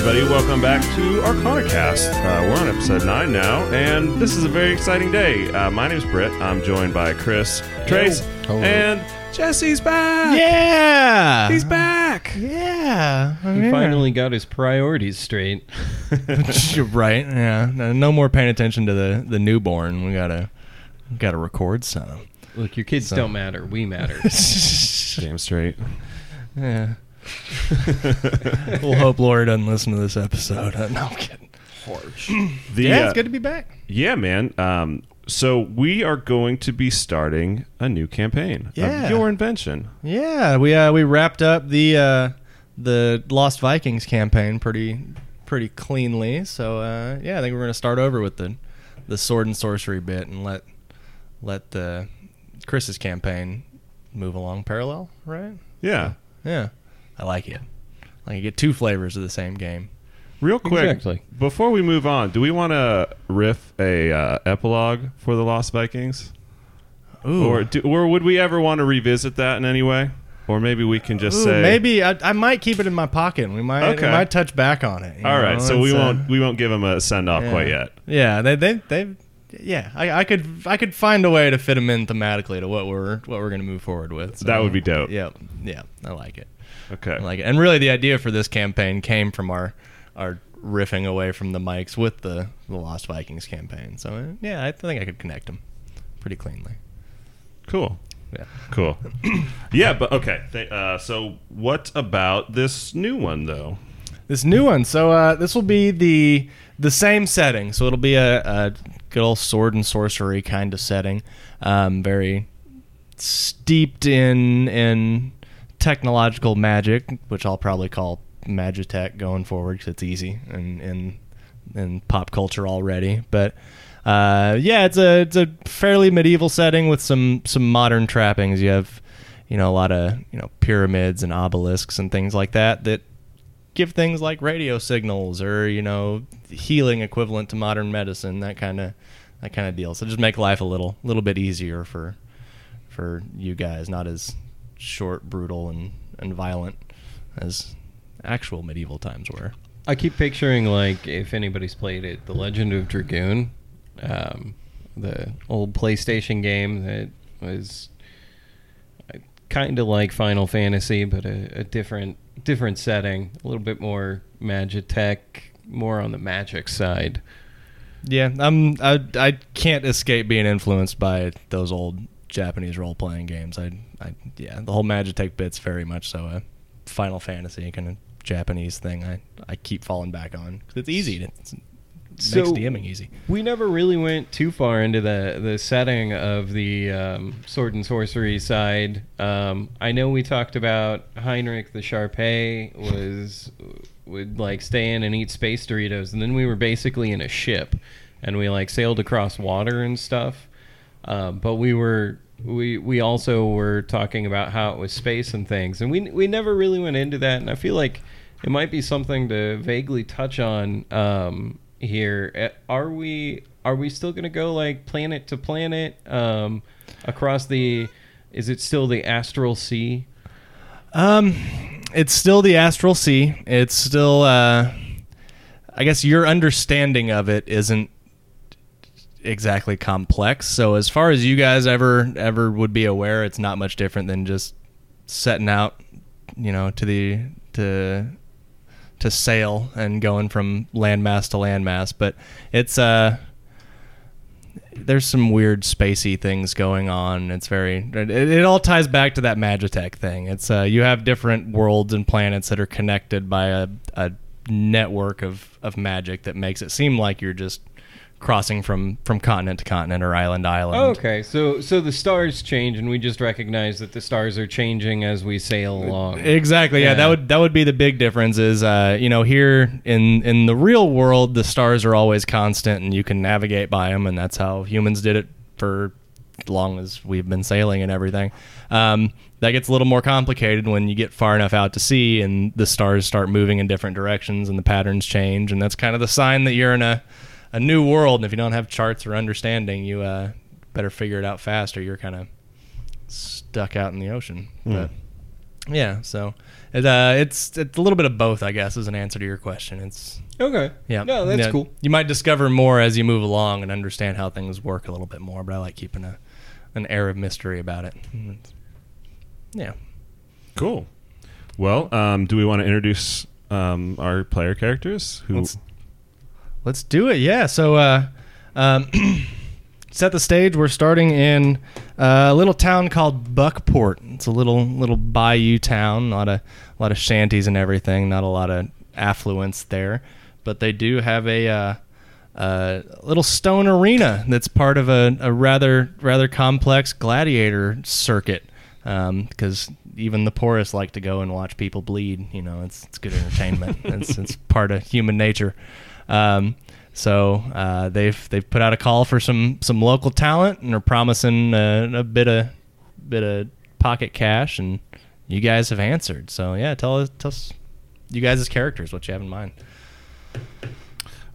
everybody. Welcome back to Arcanacast. Uh, we're on episode 9 now, and this is a very exciting day. Uh, my name's Britt. I'm joined by Chris, Trace, Hello. and Jesse's back. Yeah. He's back. yeah. He finally got his priorities straight. Right. Yeah. No, no more paying attention to the the newborn. We gotta gotta record some. Look, your kids So- don't matter. We matter. Damn straight. yeah. we'll hope Laura doesn't listen to this episode. Uh, no, I'm kidding. The, yeah, uh, it's good to be back. Yeah, man. Um, so we are going to be starting a new campaign Yeah. of your invention. Yeah, we uh, we wrapped up the uh, the Lost Vikings campaign pretty pretty cleanly. So uh, yeah, I think we're gonna start over with the the sword and sorcery bit and let let the Chris's campaign move along parallel, right? Yeah. Yeah, I like it. Like you get two flavors of the same game. Real quick, Exactly. before we move on, do we want to riff a uh, epilogue for the Lost Vikings? Ooh, Or, do, or would we ever want to revisit that in any way? Or maybe we can just Ooh, say maybe I, I might keep it in my pocket. and We might Okay. we might touch back on it. you All right, know? so we It's, uh, won't we won't give them a send off yeah. quite yet. Yeah, they they they yeah. I, I could I could find a way to fit them in thematically to what we're what we're gonna move forward with. So, That would be dope. Yeah, yeah, I like it. Okay. I like it. And really, the idea for this campaign came from our our riffing away from the mics with the the Lost Vikings campaign. So uh, yeah, I think I could connect them pretty cleanly. cool. Yeah. Cool. yeah, but okay. Uh, so what about this new one though? This new one. So uh, this will be the the same setting. So it'll be a, a good old sword and sorcery kind of setting. Um, very steeped in in technological magic, which I'll probably call Magitech going forward because it's easy and in in pop culture already. But uh, yeah, it's a it's a fairly medieval setting with some some modern trappings. You have you know a lot of you know pyramids and obelisks and things like that that give things like radio signals or you know healing equivalent to modern medicine that kind of that kind of deal so just make life a little little bit easier for for you guys not as short brutal and and violent as actual medieval times were I keep picturing like if anybody's played it, The Legend of Dragoon, um, the old PlayStation game that was kind of like Final Fantasy, but a, a different different setting, a little bit more Magitech, more on the magic side. yeah i'm i i can't escape being influenced by those old japanese role-playing games i i yeah the whole magitech bit's very much so a final fantasy kind of japanese thing i i keep falling back on because it's easy it's, it So- makes DMing easy We never really went too far into the the setting of the um, sword and sorcery side. Um, I know we talked about Heinrich the Sharpei was would like stay in and eat space Doritos, and then we were basically in a ship, and we like sailed across water and stuff. Um, but we were we we also were talking about how it was space and things, and we we never really went into that. And I feel like it might be something to vaguely touch on um, here. Uh, Are we are we still going to go like planet to planet um, across the? Is it still the astral sea? Um, it's still the astral sea. It's still, uh, I guess your understanding of it isn't exactly complex. So as far as you guys ever ever would be aware, it's not much different than just setting out, you know, to the to to sail and going from landmass to landmass. But it's uh there's some weird spacey things going on. It's very it, it all ties back to that Magitech thing. It's uh you have different worlds and planets that are connected by a, a network of, of magic that makes it seem like you're just crossing from, from continent to continent or island to island. Oh, okay, so so the stars change, and we just recognize that the stars are changing as we sail along. Exactly. Yeah. Yeah. that would that would be the big difference. Is uh, you know here in in the real world, the stars are always constant, and you can navigate by them, and that's how humans did it for as long as we've been sailing and everything. Um, that gets a little more complicated when you get far enough out to sea, and the stars start moving in different directions, and the patterns change, and that's kind of the sign that you're in a a new world. And if you don't have charts or understanding, you uh, better figure it out fast, or you're kind of stuck out in the ocean. But Yeah, so it, uh, it's it's a little bit of both, I guess, as an answer to your question. It's Okay. yeah, No, that's Yeah, cool. You might discover more as you move along and understand how things work a little bit more. But I like keeping a an air of mystery about it. Mm, it's- Yeah. Cool. Well, um, do we want to introduce um, our player characters? Who? Let's- Let's do it. Yeah. So, uh, um, set the stage. We're starting in uh, a little town called Buckport. It's a little little bayou town. A lot of a lot of shanties and everything. Not a lot of affluence there, but they do have a. Uh, uh, little stone arena that's part of a, a rather rather complex gladiator circuit because even the poorest like to go and watch people bleed. You know, it's it's good entertainment. it's it's part of human nature. Um, so uh, they've they've put out a call for some some local talent and are promising uh, a bit of bit of pocket cash, and you guys have answered. So yeah, tell us tell us you guys' as characters what you have in mind.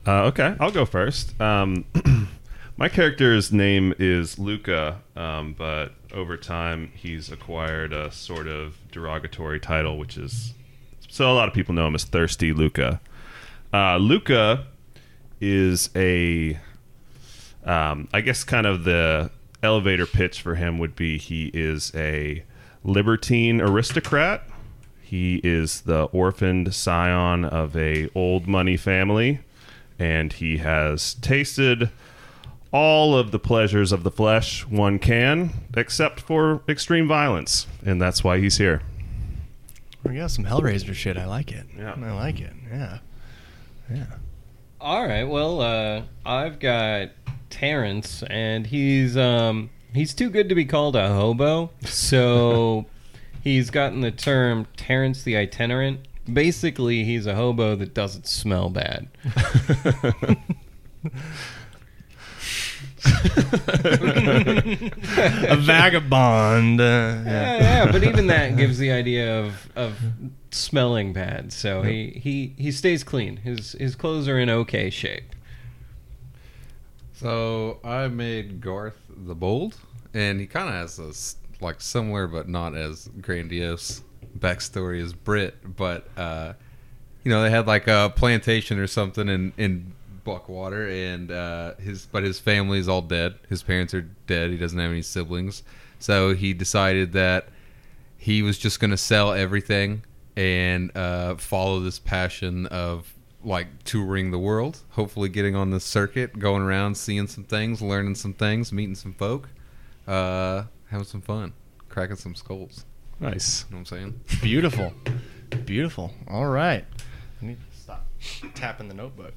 Uh, okay, I'll go first. Um, my character's name is Luca, um, but over time he's acquired a sort of derogatory title, which is so a lot of people know him as Thirsty Luca. Uh, Luca is a, um, I guess, kind of the elevator pitch for him would be he is a libertine aristocrat. He is the orphaned scion of a old money family, and he has tasted all of the pleasures of the flesh one can, except for extreme violence, and that's why he's here. We got some Hellraiser shit. I like it. Yeah. I like it. Yeah. Yeah. All right. Well, uh, I've got Terrence, and he's um, he's too good to be called a hobo, so he's gotten the term Terrence the Itinerant. Basically, he's a hobo that doesn't smell bad. a vagabond. Uh, Yeah, yeah. yeah, but even that gives the idea of of smelling bad. So he, he he stays clean. His his clothes are in okay shape. So I made Garth the Bold, and he kind of has a like similar but not as grandiose backstory as Britt. But uh, you know, they had like a plantation or something in in Buckwater, and uh, his but his family's all dead. His parents are dead. He doesn't have any siblings, so he decided that he was just going to sell everything and uh, follow this passion of like touring the world, hopefully getting on the circuit, going around, seeing some things, learning some things, meeting some folk, uh, having some fun, cracking some skulls. Nice. You know what I'm saying? Beautiful. Beautiful. All right. I need to stop tapping the notebook.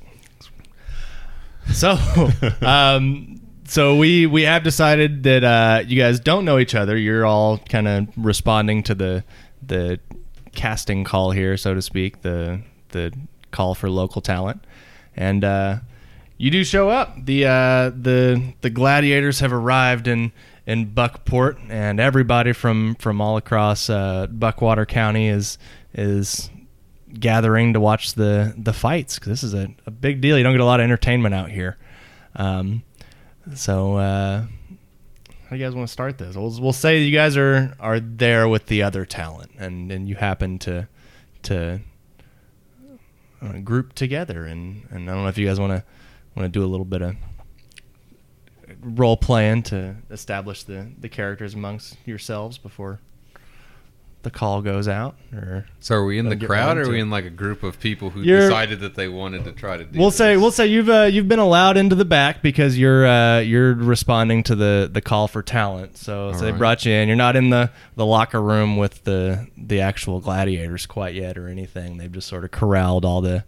So, um, so we we have decided that uh, you guys don't know each other. You're all kind of responding to the the casting call here, so to speak, the the call for local talent, and uh, you do show up. the uh, the The gladiators have arrived in in Buckport, and everybody from from all across uh, Buckwater County is is gathering to watch the the fights because this is a, a big deal. You don't get a lot of entertainment out here. Um, so, uh, how do you guys want to start this? We'll, we'll say you guys are are there with the other talent, and and you happen to to uh, group together, and and I don't know if you guys want to want to do a little bit of role playing to establish the the characters amongst yourselves before the call goes out, or So are we in the crowd, or are we in like a group of people who You're- decided that they wanted to try to do? We'll say this? we'll say you've uh, you've been allowed into the back because you're uh, you're responding to the, the call for talent. So, so they brought you in. You're not in the, the locker room with the the actual gladiators quite yet or anything. They've just sort of corralled all the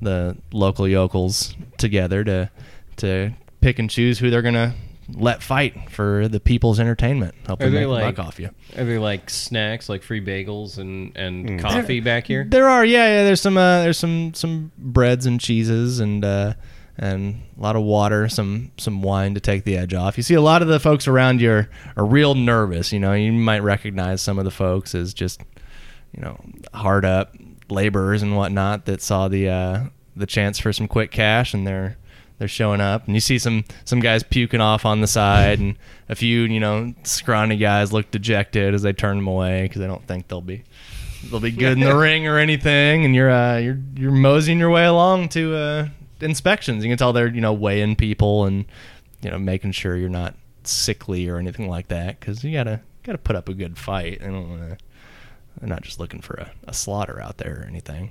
the local yokels together to to pick and choose who they're gonna let fight for the people's entertainment. Help Are them they make a like buck off you. Are there like snacks, like free bagels and and coffee back here? There are, yeah, yeah. There's some, uh, there's some, some breads and cheeses and uh, and a lot of water, some, some wine to take the edge off. You see, a lot of the folks around you are, are real nervous. You know, you might recognize some of the folks as just, you know, hard up laborers and whatnot that saw the uh, the chance for some quick cash and they're they're showing up and you see some some guys puking off on the side and a few you know scrawny guys look dejected as they turn them away because they don't think they'll be they'll be good in the ring or anything, and you're uh, you're you're moseying your way along to uh, inspections. You can tell they're you know weighing people and you know making sure you're not sickly or anything like that because you gotta gotta put up a good fight. They don't wanna, they're not just looking for a, a slaughter out there or anything.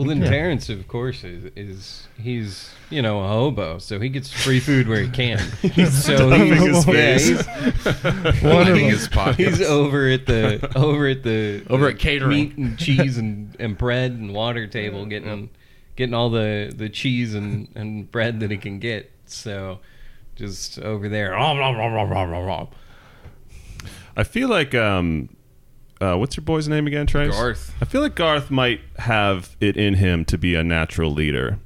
But Well, then Yeah. Terrence, of course, is, is he's you know a hobo, so he gets free food where he can. he's so stuffing his yeah, face. he's, Lining his pockets. he's over at the over at the Over the at catering. meat and cheese and, and bread and water table, getting getting all the, the cheese and, and bread that he can get. So just over there. I feel like um, uh, what's your boy's name again, Trace? Garth. I feel like Garth might have it in him to be a natural leader.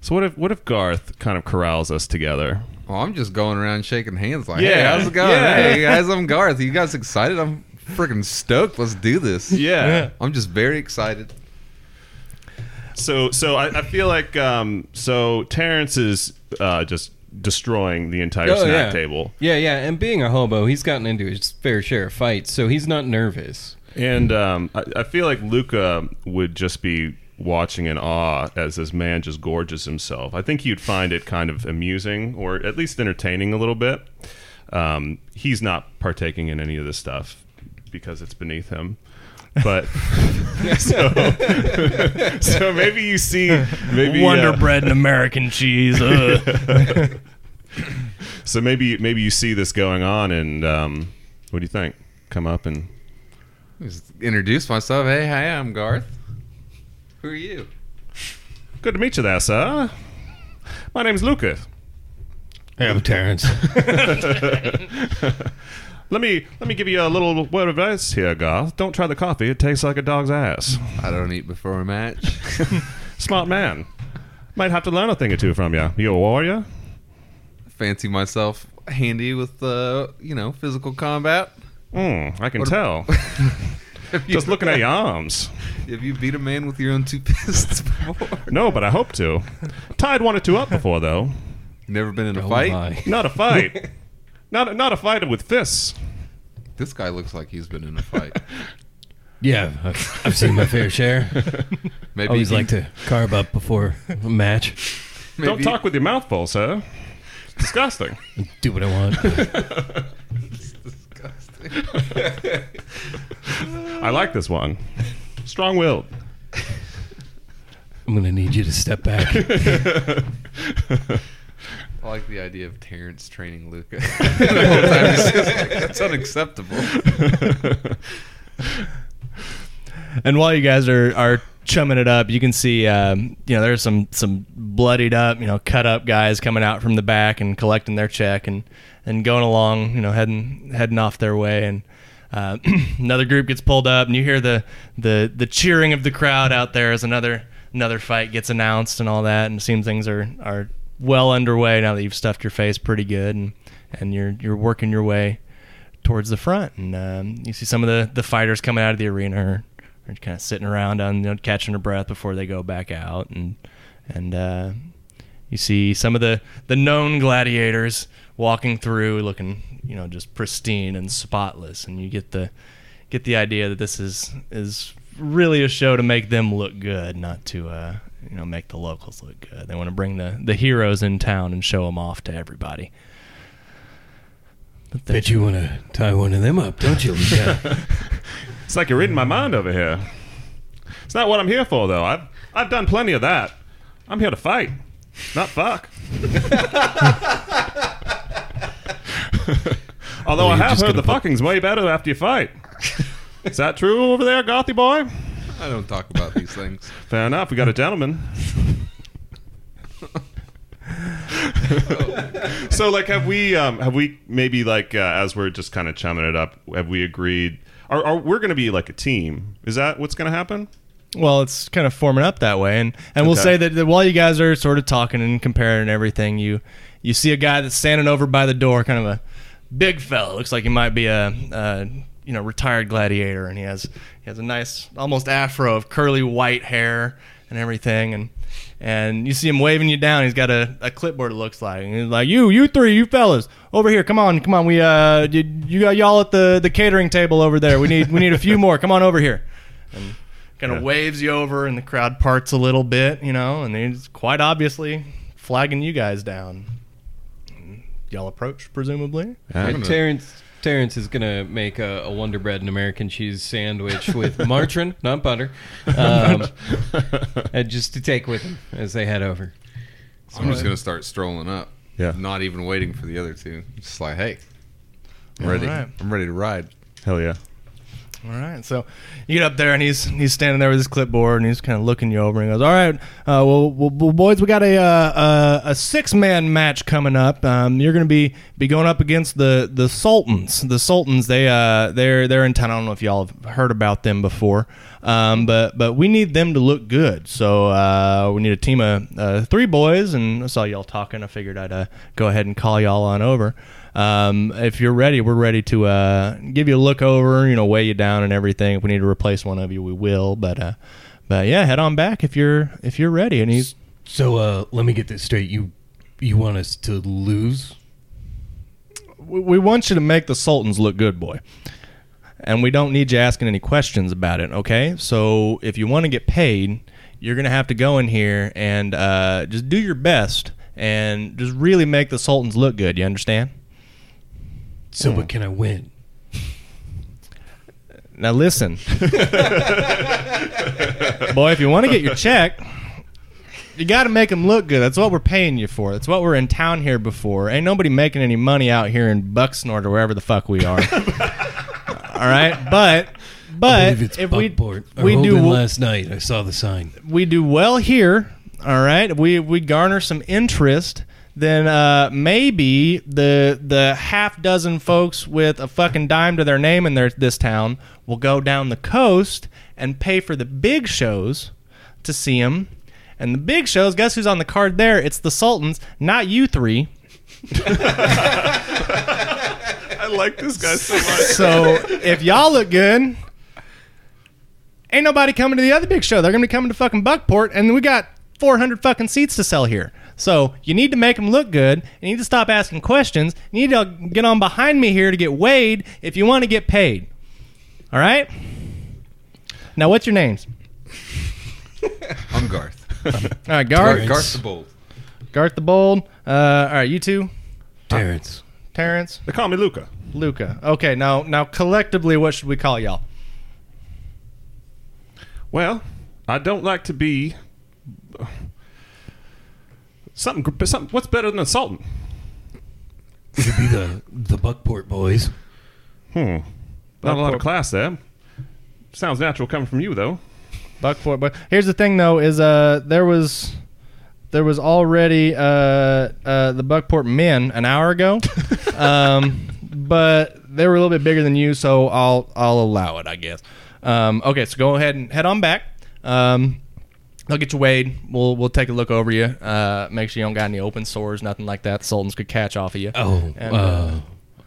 So what if what if Garth kind of corrals us together? Well, I'm just going around shaking hands like, hey, Yeah, how's it going? yeah. Hey, guys, I'm Garth. You guys excited? I'm freaking stoked. Let's do this. Yeah. I'm just very excited. So so I, I feel like um, so Terrence is uh, just destroying the entire Oh, snack yeah. table. Yeah, yeah, and being a hobo, he's gotten into his fair share of fights, so he's not nervous. And um, I, I feel like Luca would just be watching in awe as this man just gorges himself. I think you'd find it kind of amusing or at least entertaining a little bit. Um, he's not partaking in any of this stuff because it's beneath him. But so, so maybe you see maybe Wonder uh, Bread and American cheese. ugh. So maybe maybe you see this going on, and um, what do you think? Come up and Just introduce myself. Hey, hi, I'm Garth. Who are you? good to meet you there, sir. My name's Lucas. Hey, I'm Terrence. Let me let me give you a little word of advice here, Garth. Don't try the coffee; it tastes like a dog's ass. I don't eat before a match. Smart man. Might have to learn a thing or two from you. You a warrior? Fancy myself handy with, uh, you know, physical combat. Mm, I can What tell. You, Just looking at your arms. Have you beat a man with your own two fists before? No, but I hope to. Tied one or two up before, though. Never been in a Oh fight? my. Not a fight. Not not a fight with fists. This guy looks like he's been in a fight. Yeah, I've, I've seen my fair share. Maybe Always he- like to carve up before a match. maybe- Don't talk with your mouth full, sir. It's disgusting. Do what I want. Disgusting. I like this one. Strong-willed. I'm gonna need you to step back. I like the idea of Terrence training Luca. the whole time he's just like, That's unacceptable. and while you guys are are chumming it up, you can see um, you know there's some some bloodied up, you know, cut up guys coming out from the back and collecting their check and and going along, you know, heading heading off their way and. Uh, another group gets pulled up, and you hear the, the, the cheering of the crowd out there as another another fight gets announced and all that. And it seems things are, are well underway now that you've stuffed your face pretty good, and, and you're you're working your way towards the front. And um, you see some of the, the fighters coming out of the arena are, kind of sitting around on you know, catching their breath before they go back out, and and uh, you see some of the, the known gladiators walking through, looking you know just pristine and spotless, and you get the get the idea that this is is really a show to make them look good, not to uh, you know make the locals look good. They want to bring the the heroes in town and show them off to everybody. But they- Bet you want to tie one of them up, don't you, It's like you're reading my mind over here. It's not what I'm here for, though. I've I've done plenty of that. I'm here to fight, not fuck. Although Well, I have heard the gonna fucking's way better after you fight. Is that true over there, Gothy boy? I don't talk about these things. Fair enough. We got a gentleman. so, like, have we, um, have we maybe like uh, as we're just kind of chumming it up, have we agreed? Are, are we're going to be like a team? Is that what's going to happen? Well, it's kind of forming up that way, and and we'll Okay. say that, that while you guys are sort of talking and comparing everything, you you see a guy that's standing over by the door, kind of a big fella. Looks like he might be a, a you know retired gladiator, and he has he has a nice almost afro of curly white hair and everything, and and you see him waving you down. He's got a, a clipboard. It looks like, and he's like, "You, you three, you fellas, over here. Come on, come on. We uh, you, you got y'all at the the catering table over there. We need we need a few more. Come on over here." And kind of Yeah. waves you over, and the crowd parts a little bit, you know, and he's quite obviously flagging you guys down. And Y'all approach, presumably. Yeah. And Terrence Terrence is gonna make a, a Wonder Bread and American cheese sandwich with margarine, not butter, um, and just to take with him as they head over. I'm just gonna start strolling up. Yeah. Not even waiting for the other two. Just like, hey, I'm All ready. right. I'm ready to ride. Hell yeah. All right, so you get up there and he's he's standing there with his clipboard and he's kind of looking you over and he goes, "All right, uh, well, well, well, boys, we got a uh, a, a six man match coming up. Um, you're going to be be going up against the the Sultans. The Sultans, they uh they're they're in town. I don't know if y'all have heard about them before, um, but but we need them to look good. So uh, we need a team of uh, three boys, and I saw y'all talking. I figured I'd uh, go ahead and call y'all on over." Um, if you're ready, we're ready to uh, give you a look over, you know, weigh you down and everything. If we need to replace one of you, we will. But uh, but yeah, head on back if you're if you're ready. And he's So uh, let me get this straight. You you want us to lose? we, we want you to make the Sultans look good, boy. And we don't need you asking any questions about it, okay? So if you want to get paid, you're gonna have to go in here and uh, just do your best and just really make the Sultans look good. You understand? So, but mm. can I win? Now listen, boy. If you want to get your check, you got to make them look good. That's what we're paying you for. That's what we're in town here before. Ain't nobody making any money out here in Bucksnort or wherever the fuck we are. All right, but but it's if we we do last night. I saw the sign. we do well here, all right, we we garner some interest, then uh, maybe the the half dozen folks with a fucking dime to their name in their this town will go down the coast and pay for the big shows to see them. And the big shows, guess who's on the card there? It's the Sultans, not you three. I like this guy so much. So if y'all look good, ain't nobody coming to the other big show. They're gonna be coming to fucking Buckport, and we got 400 fucking seats to sell here. So you need to make them look good. You need to stop asking questions. You need to get on behind me here to get weighed if you want to get paid. All right. Now, what's your names? I'm Garth. All right, Garth. Terrence. Garth the Bold. Garth the Bold. Uh, all right, you two. Terrence. Terrence, They call me Luca. Luca. Okay, now now collectively, what should we call y'all? Well, I don't like to be something. gr- Something. What's better than a sultan? We could be the the Buckport boys. Hmm. Not a lot of class there. Sounds natural coming from you, though. Buckport. But here's the thing, though, is uh there was there was already uh uh the Buckport men an hour ago, um, but they were a little bit bigger than you, so I'll I'll allow it, I guess. Um, okay, so go ahead and head on back. Um, they'll get you weighed. We'll we'll take a look over you. Uh, make sure you don't got any open sores, nothing like that. The Sultans could catch off of you. Oh, And, uh,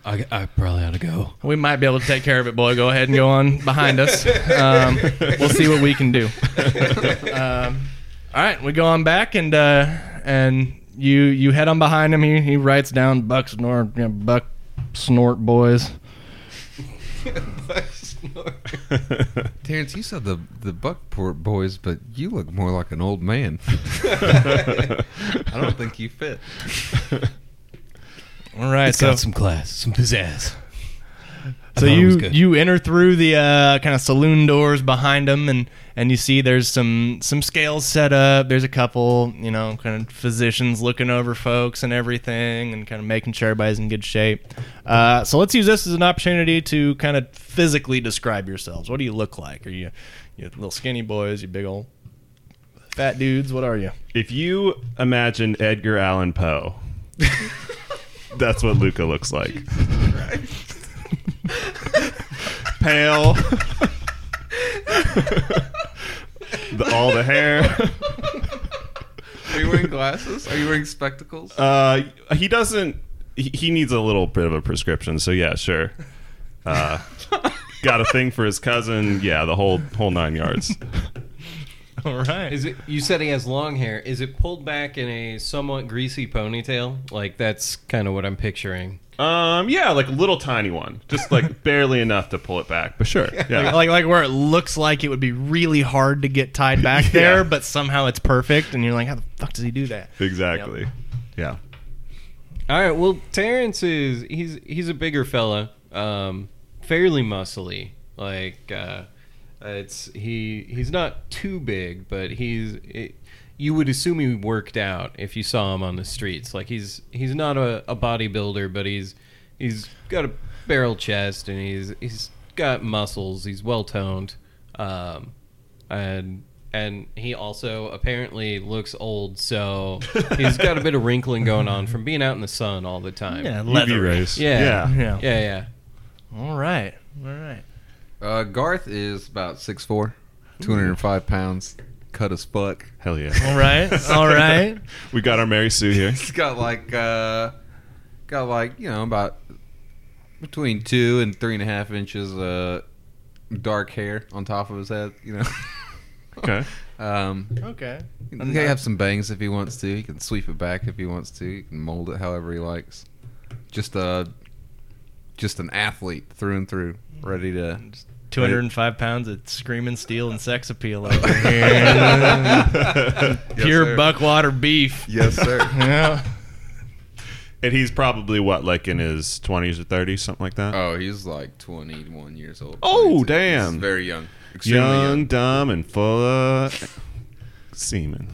I, I probably ought to go. We might be able to take care of it, boy. Go ahead and go on behind us. Um, we'll see what we can do. Um, all right, we go on back and uh, and you you head on behind him. He he writes down Buck Snort, you know, Buck Snort boys. Terrence, you said the the Buckport boys, but you look more like an old man. I don't think you fit. All right, It's so got some class, some pizzazz. I so thought it was you you enter through the uh, kind of saloon doors behind them, and and you see there's some some scales set up. There's a couple, you know, kind of physicians looking over folks and everything, and kind of making sure everybody's in good shape. Uh, so let's use this as an opportunity to kind of physically describe yourselves. What do you look like? Are you you little skinny boys? You big old fat dudes? What are you? If you imagine Edgar Allan Poe, that's what Luca looks like. Pale. the, all the hair. Are you wearing glasses? Are you wearing spectacles? Uh, he doesn't. He, he needs a little bit of a prescription. So yeah, sure. Uh, got a thing for his cousin. Yeah, the whole whole nine yards. All right. Is it? You said he has long hair. Is it pulled back in a somewhat greasy ponytail? Like that's kind of what I'm picturing. Um, yeah, like a little tiny one, just like barely enough to pull it back. But sure, yeah. Like, like like where it looks like it would be really hard to get tied back there, Yeah. but somehow it's perfect, and you're like, how the fuck does he do that? exactly. Yeah. All right. Well, Terrence is he's he's a bigger fella, um, fairly muscly. Like uh, it's he he's not too big, but he's it, you would assume he worked out if you saw him on the streets. Like he's he's not a, a bodybuilder, but he's he's got a barrel chest and he's he's got muscles. He's well toned, um, and and he also apparently looks old. So he's got a bit of wrinkling going on from being out in the sun all the time. Yeah, leather. rays. Yeah. Yeah. Yeah. yeah, yeah. All right. All right. Uh, Garth is about 6'4", 205 pounds, cut as fuck. Hell yeah. All right. All right. We got our Mary Sue here. He's got like uh, got like you know about between two and three and a half inches uh, dark hair on top of his head. You know. Okay. Um, Okay. he can have some bangs if he wants to. He can sweep it back if he wants to. He can mold it however he likes. Just a, just an athlete through and through, ready to. 205 pounds of screaming steel and sex appeal over here. Yes, Pure sir. buckwater beef. Yes, sir. Yeah. And he's probably what, like in his twenties or thirties, something like that. oh, he's like twenty-one years old. Oh, 22. damn. He's very young. Extremely young, young. dumb, and full of semen.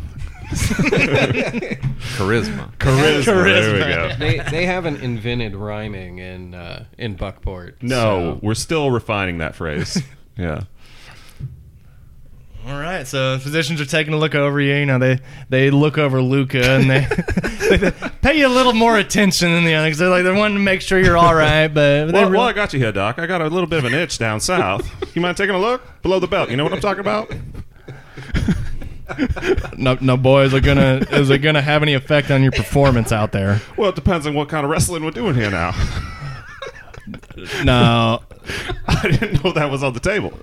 Charisma. Charisma. There we go. They they haven't invented rhyming in uh, in Buckport. No, so- we're still refining that phrase. yeah. All right, so physicians are taking a look over you. You know, they they look over Luca and they, they pay you a little more attention than the others. They're like they're wanting to make sure you're all right, but they Well, really- well, I got you here, Doc. I got a little bit of an itch down south. You mind taking a look below the belt? You know what I'm talking about? No, no, boys are gonna is it gonna have any effect on your performance out there? Well, it depends on what kind of wrestling we're doing here now. No. I didn't know that was on the table.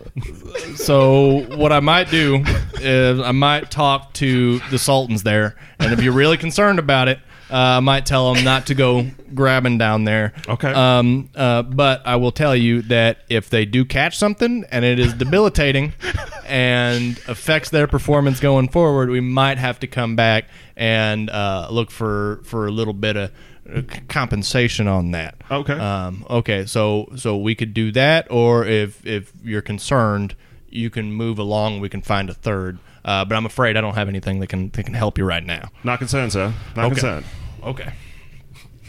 So what I might do is I might talk to the sultans there, and if you're really concerned about it, I might tell them not to go grabbing down there. Okay. Um. Uh. But I will tell you that if they do catch something and it is debilitating and affects their performance going forward, we might have to come back and uh, look for for a little bit of uh, compensation on that. Okay. Um, okay, so so we could do that, or if if you're concerned, you can move along. We can find a third. Uh, but I'm afraid I don't have anything that can that can help you right now. Not concerned, sir. Not Okay. concerned. Okay.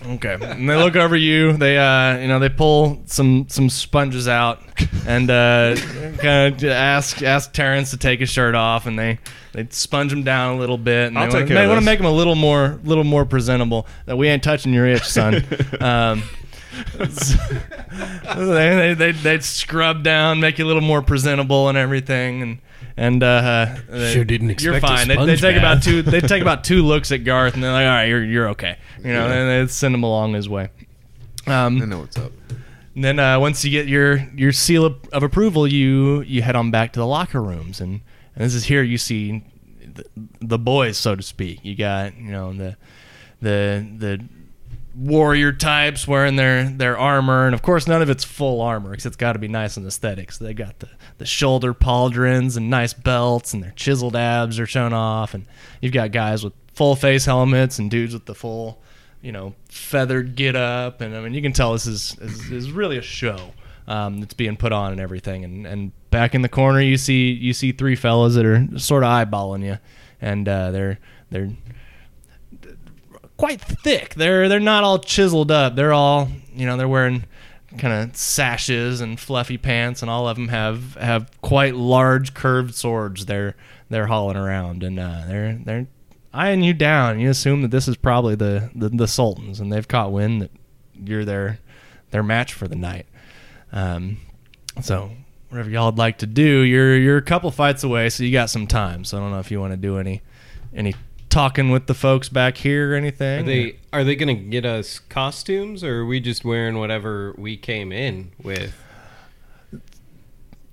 Okay. And they look over you. They uh, you know, they pull some some sponges out and uh, kind of ask ask Terrence to take his shirt off, and they they sponge him down a little bit. And I'll they take wanna, care they want to make him a little more little more presentable. That we ain't touching your itch, son. um, they, they, they, they'd scrub down, make you a little more presentable and everything, and and uh, they- Sure didn't you're expect a fine. They, they take bath. about two. They take about two looks at Garth, and they're like, "All right, you're you're okay," you know, and they send him along his way. I Um, know what's up. and then uh, once you get your your seal of, of approval, you you head on back to the locker rooms, and, and this is here you see the, the boys, so to speak. You got you know the the the warrior types wearing their their armor, and of course none of it's full armor because it's got to be nice and aesthetic. So they got the the shoulder pauldrons and nice belts, and their chiseled abs are shown off, and you've got guys with full face helmets and dudes with the full you know feathered get up, and I mean you can tell this is is, is really a show. Um, that's being put on and everything, and, and back in the corner you see you see three fellas that are sort of eyeballing you, and uh, they're they're quite thick. They're they're not all chiseled up. They're all you know they're wearing kind of sashes and fluffy pants, and all of them have have quite large curved swords. They're they're hauling around, and uh, they're they're eyeing you down. You assume that this is probably the, the the sultans, and they've caught wind that you're their their match for the night. Um, so. Whatever y'all would like to do, you're you're a couple fights away, so you got some time. So I don't know if you want to do any any talking with the folks back here or anything. Are they are they gonna get us costumes, or are we just wearing whatever we came in with?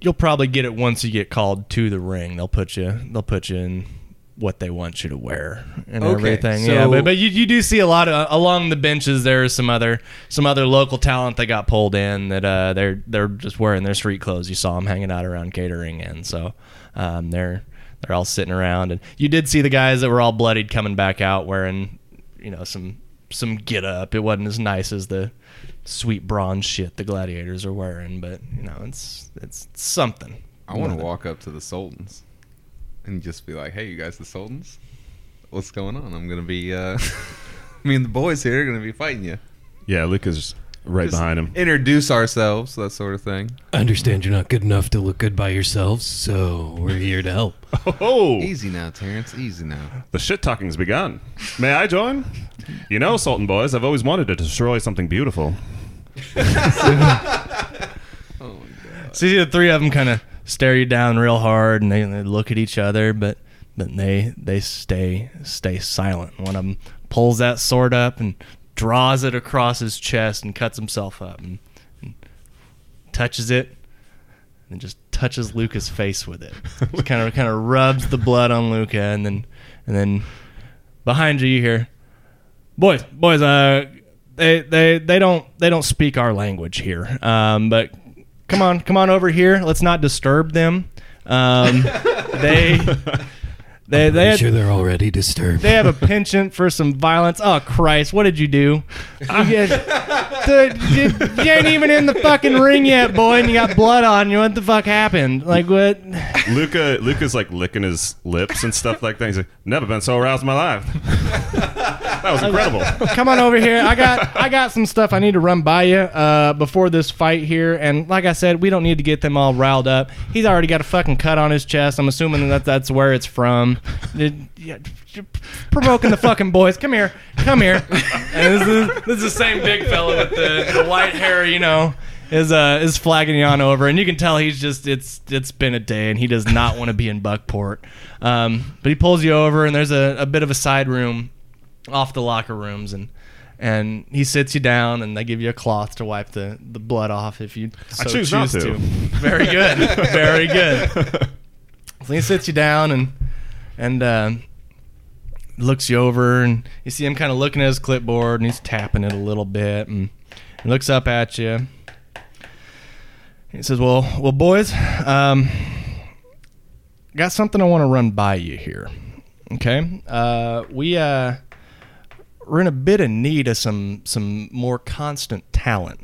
you'll probably get it once you get called to the ring. They'll put you they'll put you in what they want you to wear and Okay, everything. so- yeah, but but you, you do see a lot of along the benches. There is some other some other local talent that got pulled in that uh, they're they're just wearing their street clothes. You saw them hanging out around catering, and so um, they're they're all sitting around. And you did see the guys that were all bloodied coming back out wearing you know some some get up. It wasn't as nice as the sweet bronze shit the gladiators are wearing, but you know it's it's something. I want to walk up to the Sultans and just be like, "Hey, you guys, the Sultans, what's going on? I'm gonna be, uh, me and the boys here are gonna be fighting you. Yeah, Luca's right Just behind him. Introduce ourselves, that sort of thing. I understand you're not good enough to look good by yourselves, so we're here to help. Oh, Easy now, Terrence. Easy now. the shit talking's begun. May I join? You know, Sultan boys, I've always wanted to destroy something beautiful. Oh my god. See the three of them kind of stare you down real hard, and they, they look at each other, but but they they stay stay silent. One of them pulls that sword up and draws it across his chest and cuts himself up and, and touches it and just touches Luca's face with it. Kind of kind of rubs the blood on Luca, and then and then behind you you hear, boys, boys, uh, they they they don't they don't speak our language here, um, but come on, come on over here. Let's not disturb them. Um, they they they had, sure they're already disturbed. they have a penchant for some violence. Oh Christ, what did you do? You, get- Dude, you, you ain't even in the fucking ring yet, boy, and you got blood on you. What the fuck happened? Like what? Luca, Luca's like licking his lips and stuff like that. He's like, never been so aroused in my life. that was incredible. Come on over here. I got I got some stuff I need to run by you uh, before this fight here. And like I said, we don't need to get them all riled up. He's already got a fucking cut on his chest. I'm assuming that that's where it's from. Did- yeah, provoking the fucking boys. Come here. Come here. And this is, this is the same big fella with the, the white hair, you know. Is uh is flagging you on over, and you can tell he's just it's it's been a day, and he does not want to be in Buckport. Um, but he pulls you over, and there's a, a bit of a side room off the locker rooms and and he sits you down and they give you a cloth to wipe the, the blood off if you so I choose choose to. Very good. Very good. So he sits you down and and uh, looks you over and you see him kind of looking at his clipboard and he's tapping it a little bit and he looks up at you. He says, "Well, well, boys, um, got something I want to run by you here. Okay, uh, we uh, we're in a bit of need of some some more constant talent.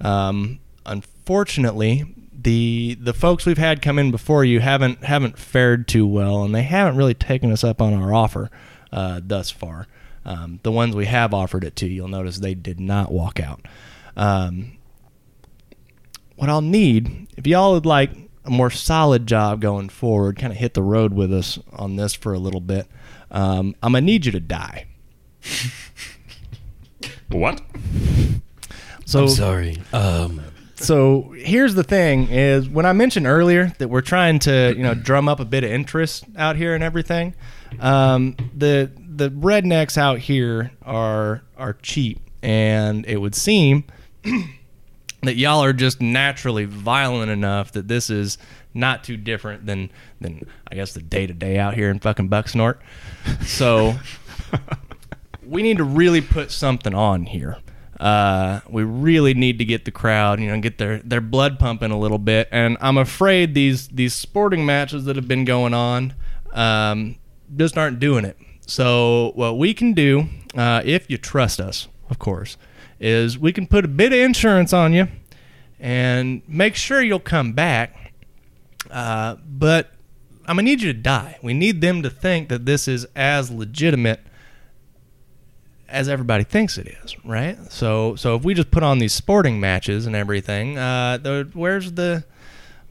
Um, unfortunately, the the folks we've had come in before you haven't haven't fared too well, and they haven't really taken us up on our offer uh, thus far. Um, the ones we have offered it to, you'll notice they did not walk out. Um, what I'll need, if y'all would like a more solid job going forward, kind of hit the road with us on this for a little bit, um, I'm gonna need you to die. What? So I'm sorry. Um, so here's the thing is when i mentioned earlier that we're trying to you know drum up a bit of interest out here and everything um, the the rednecks out here are are cheap and it would seem that y'all are just naturally violent enough that this is not too different than than i guess the day-to-day out here in fucking bucksnort so we need to really put something on here. Uh, we really need to get the crowd, you know, get their, their blood pumping a little bit. And I'm afraid these these sporting matches that have been going on um, just aren't doing it. So what we can do, uh, if you trust us, of course, is we can put a bit of insurance on you and make sure you'll come back. Uh, but I'm gonna need you to die. We need them to think that this is as legitimate as everybody thinks it is, right? So so if we just put on these sporting matches and everything, uh, the, where's the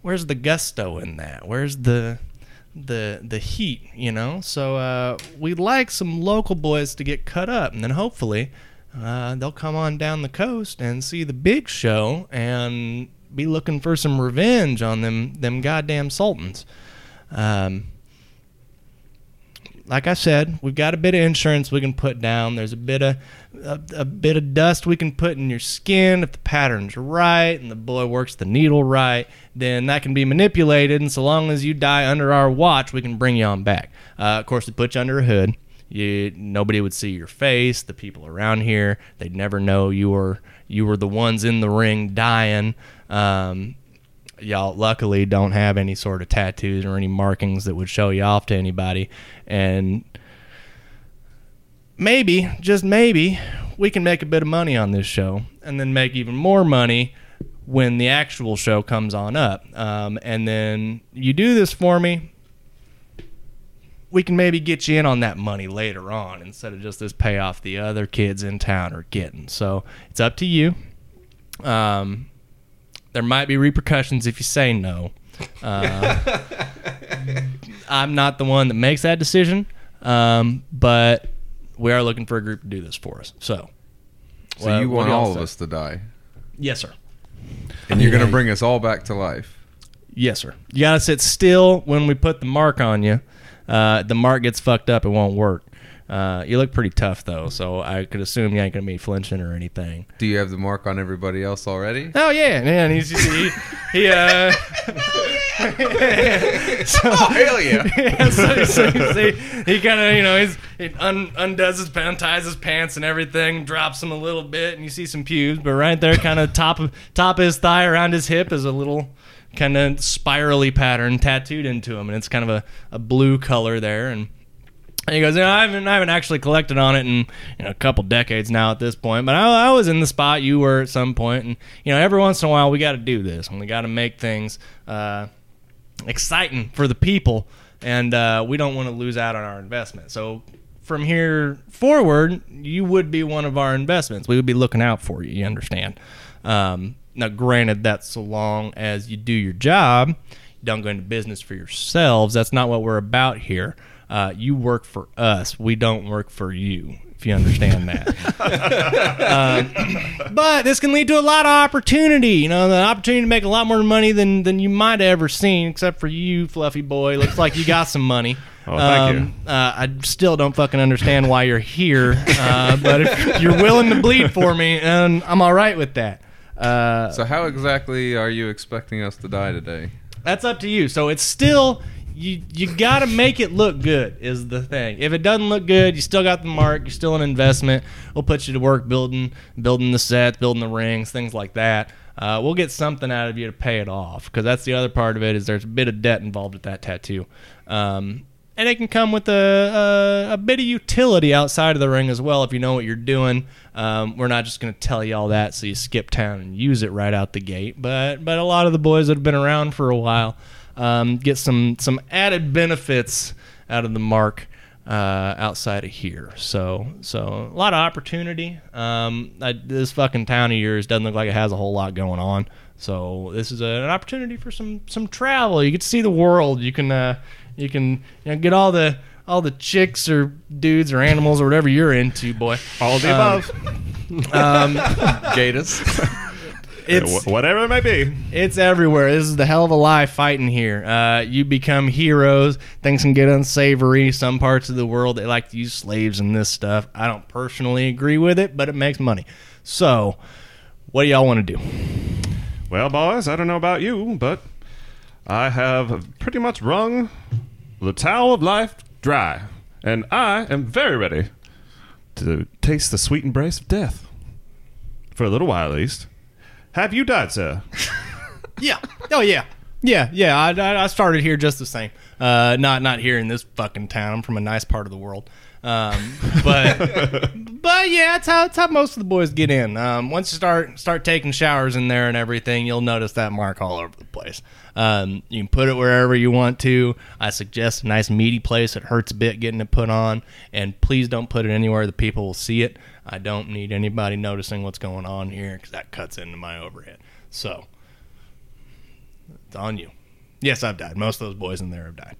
where's the gusto in that? Where's the the the heat, you know? So uh, we'd like some local boys to get cut up, and then hopefully uh, they'll come on down the coast and see the big show and be looking for some revenge on them them goddamn sultans. Um, like I said, we've got a bit of insurance we can put down. There's a bit of a, a bit of dust we can put in your skin if the pattern's right and the boy works the needle right. Then that can be manipulated, and so long as you die under our watch, we can bring you on back. Uh, of course, we put you under a hood. You nobody would see your face. The people around here, they'd never know you were you were the ones in the ring dying. Um, y'all luckily don't have any sort of tattoos or any markings that would show you off to anybody. And maybe just maybe we can make a bit of money on this show and then make even more money when the actual show comes on up. Um, and then you do this for me we can maybe get you in on that money later on instead of just this payoff the other kids in town are getting. So it's up to you. Um, there might be repercussions if you say no. Uh, I'm not the one that makes that decision, um, but we are looking for a group to do this for us. So, So well, you want y'all of us to die, Yes, sir. and you're gonna bring us all back to life. Yes, sir. You gotta sit still when we put the mark on you. Uh, the mark gets fucked up; it won't work. Uh, you look pretty tough though, so I could assume you ain't gonna be flinching or anything. Do you have the mark on everybody else already? Oh yeah, man. He's he, he uh. so, Oh hell yeah! yeah, so, so you he kind of, you know, he's, he un, undoes his pants, unties his pants and everything, drops them a little bit, and you see some pubes. But right there, kind of top of top of his thigh around his hip is a little kind of spirally pattern tattooed into him, and it's kind of a, a blue color there. And, and he goes, you know, I haven't, I haven't actually collected on it in you know, a couple decades now at this point, but I, I was in the spot you were at some point, and you know, every once in a while we got to do this, and we got to make things. Uh, exciting for the people, and uh, we don't want to lose out on our investment. So from here forward, you would be one of our investments. We would be looking out for you. You understand? Um, now, granted, that's so long as you do your job, you don't go into business for yourselves. That's not what we're about here. Uh, you work for us. We don't work for you. If you understand that. but this can lead to a lot of opportunity. You know, the opportunity to make a lot more money than than you might have ever seen, except for you, fluffy boy. Looks like you got some money. Oh, thank Um, uh, I still don't fucking understand why you're here, uh, but if you're willing to bleed for me, and I'm all right with that. Uh, So how exactly are you expecting us to die today? that's up to you. So it's still you you got to make it look good is the thing. If it doesn't look good, you still got the mark. You're still an investment. We'll put you to work building building the sets, building the rings, things like that. Uh, we'll get something out of you to pay it off because that's the other part of it is there's a bit of debt involved with that tattoo. Um, and it can come with a, a, a bit of utility outside of the ring as well if you know what you're doing. Um, we're not just going to tell you all that so you skip town and use it right out the gate. But but a lot of the boys that have been around for a while um, get some some added benefits out of the mark uh, outside of here. So so a lot of opportunity. Um, I, this fucking town of yours doesn't look like it has a whole lot going on. So this is a, an opportunity for some some travel. You get to see the world. You can uh, you can you know, get all the all the chicks or dudes or animals or whatever you're into, boy. All the Um, above. Um, Gators. it's whatever it may be. it's everywhere. This is the hell of a life fighting here. Uh, you become heroes. Things can get unsavory. Some parts of the world they like to use slaves and this stuff. I don't personally agree with it, but it makes money. So, what do y'all want to do? Well, boys, I don't know about you, but I have pretty much wrung the towel of life dry, and I am very ready to taste the sweet embrace of death. For a little while, at least. Have you died, sir? Yeah. Oh yeah. Yeah, yeah. I, I I started here just the same. Uh, not not here in this fucking town. I'm from a nice part of the world. Um, but but yeah, that's how that's how most of the boys get in. Um, once you start start taking showers in there and everything, you'll notice that mark all over the place. Um, you can put it wherever you want to. I suggest a nice meaty place. It hurts a bit getting it put on, and please don't put it anywhere the people will see it. I don't need anybody noticing what's going on here because that cuts into my overhead. So it's on you. Yes, I've died. Most of those boys in there have died.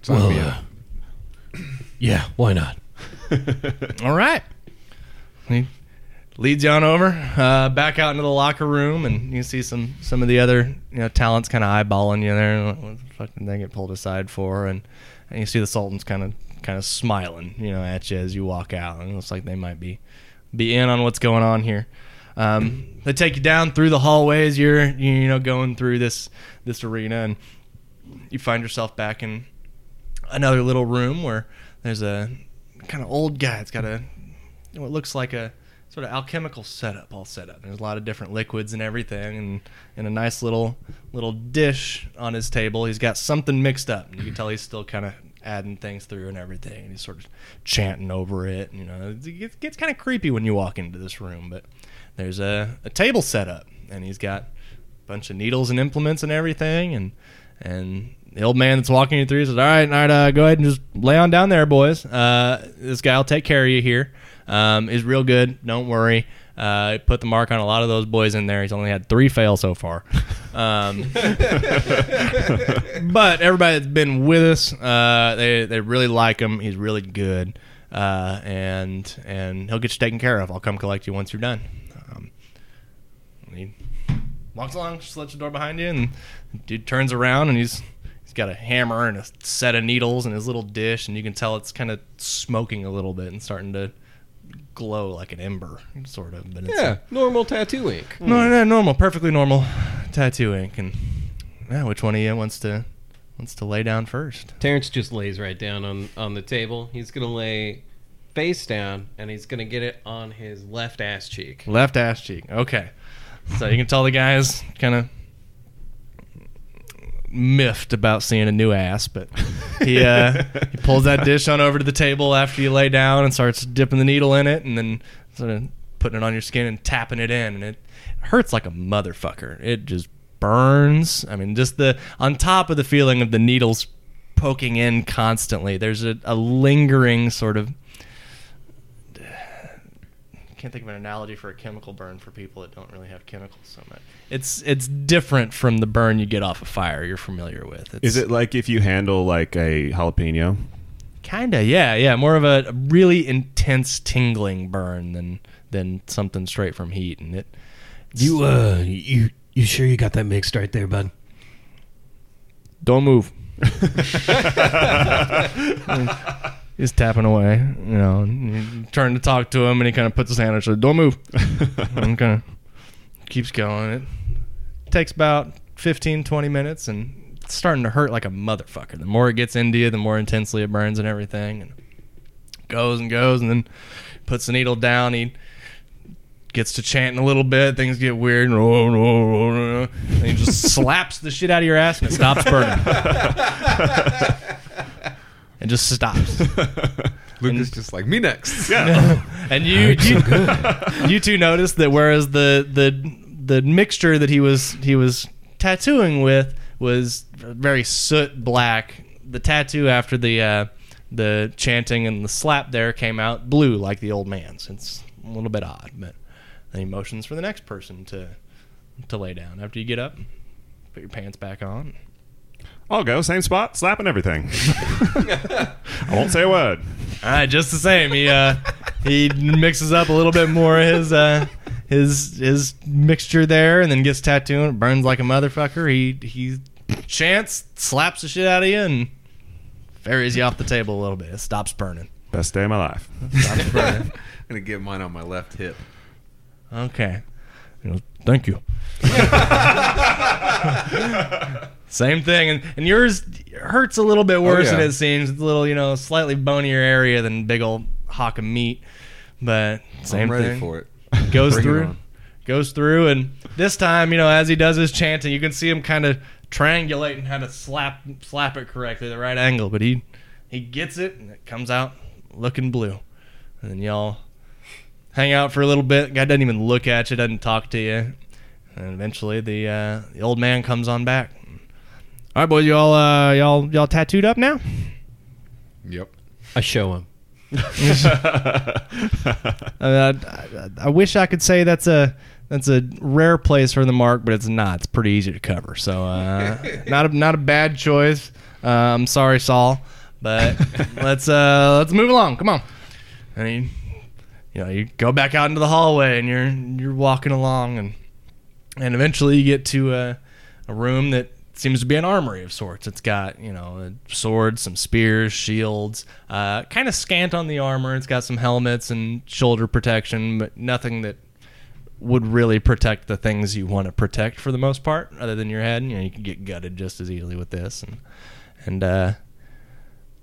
It's well, uh, yeah, why not? All right. Leads you on over, uh, back out into the locker room, and you see some some of the other you know talents kind of eyeballing you there. What the fuck did they get pulled aside for? And and you see the Sultan's kind of kind of smiling, you know, at you as you walk out, and it looks like they might be be in on what's going on here. Um, they take you down through the hallways. You're you know going through this this arena, and you find yourself back in another little room where there's a kind of old guy. It's got a what looks like a sort of alchemical setup all set up. There's a lot of different liquids and everything, and in a nice little little dish on his table, he's got something mixed up. And you can tell he's still kind of adding things through and everything. And he's sort of chanting over it. You know, it gets, gets kind of creepy when you walk into this room, but there's a, a table set up, and he's got a bunch of needles and implements and everything, and and the old man that's walking you through says, "All right, all right, uh, go ahead and just lay on down there, boys. Uh, this guy will take care of you here. Um, he's real good. Don't worry. Uh, put the mark on a lot of those boys in there. He's only had three fail so far. Um, but everybody that's been with us, uh, they they really like him. He's really good, uh, and and he'll get you taken care of. I'll come collect you once you're done. Um, he walks along, just lets the door behind you, and dude turns around and he's he's got a hammer and a set of needles and his little dish, and you can tell it's kind of smoking a little bit and starting to glow like an ember, sort of. But it's Yeah, normal tattoo ink. a, no, no, normal, perfectly normal tattoo ink. And yeah, which one of you wants to wants to lay down first? Terrence just lays right down on on the table. He's gonna lay face down, and he's gonna get it on his left ass cheek. Left ass cheek. Okay. So you can tell the guy's kind of miffed about seeing a new ass, but he uh, he pulls that dish on over to the table after you lay down and starts dipping the needle in it and then sort of putting it on your skin and tapping it in and it hurts like a motherfucker. It just burns. I mean, just the on top of the feeling of the needles poking in constantly. There's a, a lingering sort of can't think of an analogy for a chemical burn for people that don't really have chemicals so much. It's it's different from the burn you get off a fire you're familiar with. It's Is it like if you handle like a jalapeno? Kinda, yeah, yeah. More of a really intense tingling burn than than something straight from heat, and it. You uh, you you sure you got that mixed right there, bud? Don't move. He's tapping away, you know. and you turn to talk to him, and he kind of puts his hand on his shoulder. Don't move. and kind of keeps going. It takes about 15, 20 minutes, and it's starting to hurt like a motherfucker. The more it gets into you, the more intensely it burns and everything. And goes and goes, and then puts the needle down. He gets to chanting a little bit. Things get weird. And he just slaps the shit out of your ass, and it stops burning. It just stops. Lucas just like me next. Yeah. and you you, you two noticed that whereas the the the mixture that he was he was tattooing with was very soot black. The tattoo after the uh, the chanting and the slap there came out blue like the old man's. It's a little bit odd, but then he motions for the next person to to lay down after you get up. Put your pants back on. I'll go same spot, slapping everything. I won't say a word. All right, just the same. He uh, he mixes up a little bit more of his uh, his his mixture there, and then gets tattooed. Burns like a motherfucker. He he chants, slaps the shit out of you, and ferries you off the table a little bit. It stops burning. Best day of my life. Stops burning. I'm gonna get mine on my left hip. Okay. Thank you. Same thing, and, and yours hurts a little bit oh, worse than yeah. it seems. It's a little, you know, slightly bonier area than big old hawk of meat, but same I'm ready thing. for it. goes Bring it through on. goes through and this time you know as he does his chanting you can see him kind of triangulating how to slap slap it correctly the right angle but he he gets it and it comes out looking blue and then y'all hang out for a little bit guy doesn't even look at you doesn't talk to you and eventually the uh, the old man comes on back all right boys y'all uh, y'all y'all tattooed up now Yep. I show him. Uh, I, I, I wish I could say that's a that's a rare place for the mark, but it's not. It's pretty easy to cover. So uh, not a, not a bad choice. Uh, I'm sorry, Saul, but let's uh, let's move along. Come on. I mean, you know, you go back out into the hallway, and you're you're walking along, and and eventually you get to a, a room that seems to be an armory of sorts. It's got you know swords, some spears, shields, uh, kind of scant on the armor. It's got some helmets and shoulder protection, but nothing that would really protect the things you want to protect for the most part, other than your head. You know, you can get gutted just as easily with this, and and uh,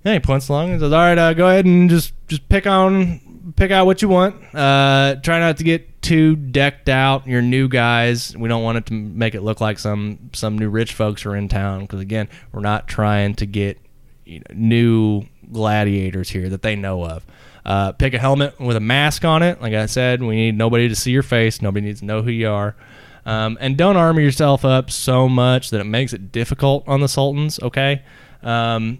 yeah, he points along and says, "All right, uh, go ahead and just just pick on pick out what you want. Uh, try not to get too decked out. You're new guys. We don't want it to make it look like some some new rich folks are in town because again, we're not trying to get you know, new gladiators here that they know of. Uh, pick a helmet with a mask on it. Like I said, we need nobody to see your face. Nobody needs to know who you are." Um, and don't armor yourself up so much that it makes it difficult on the sultans. Okay, um,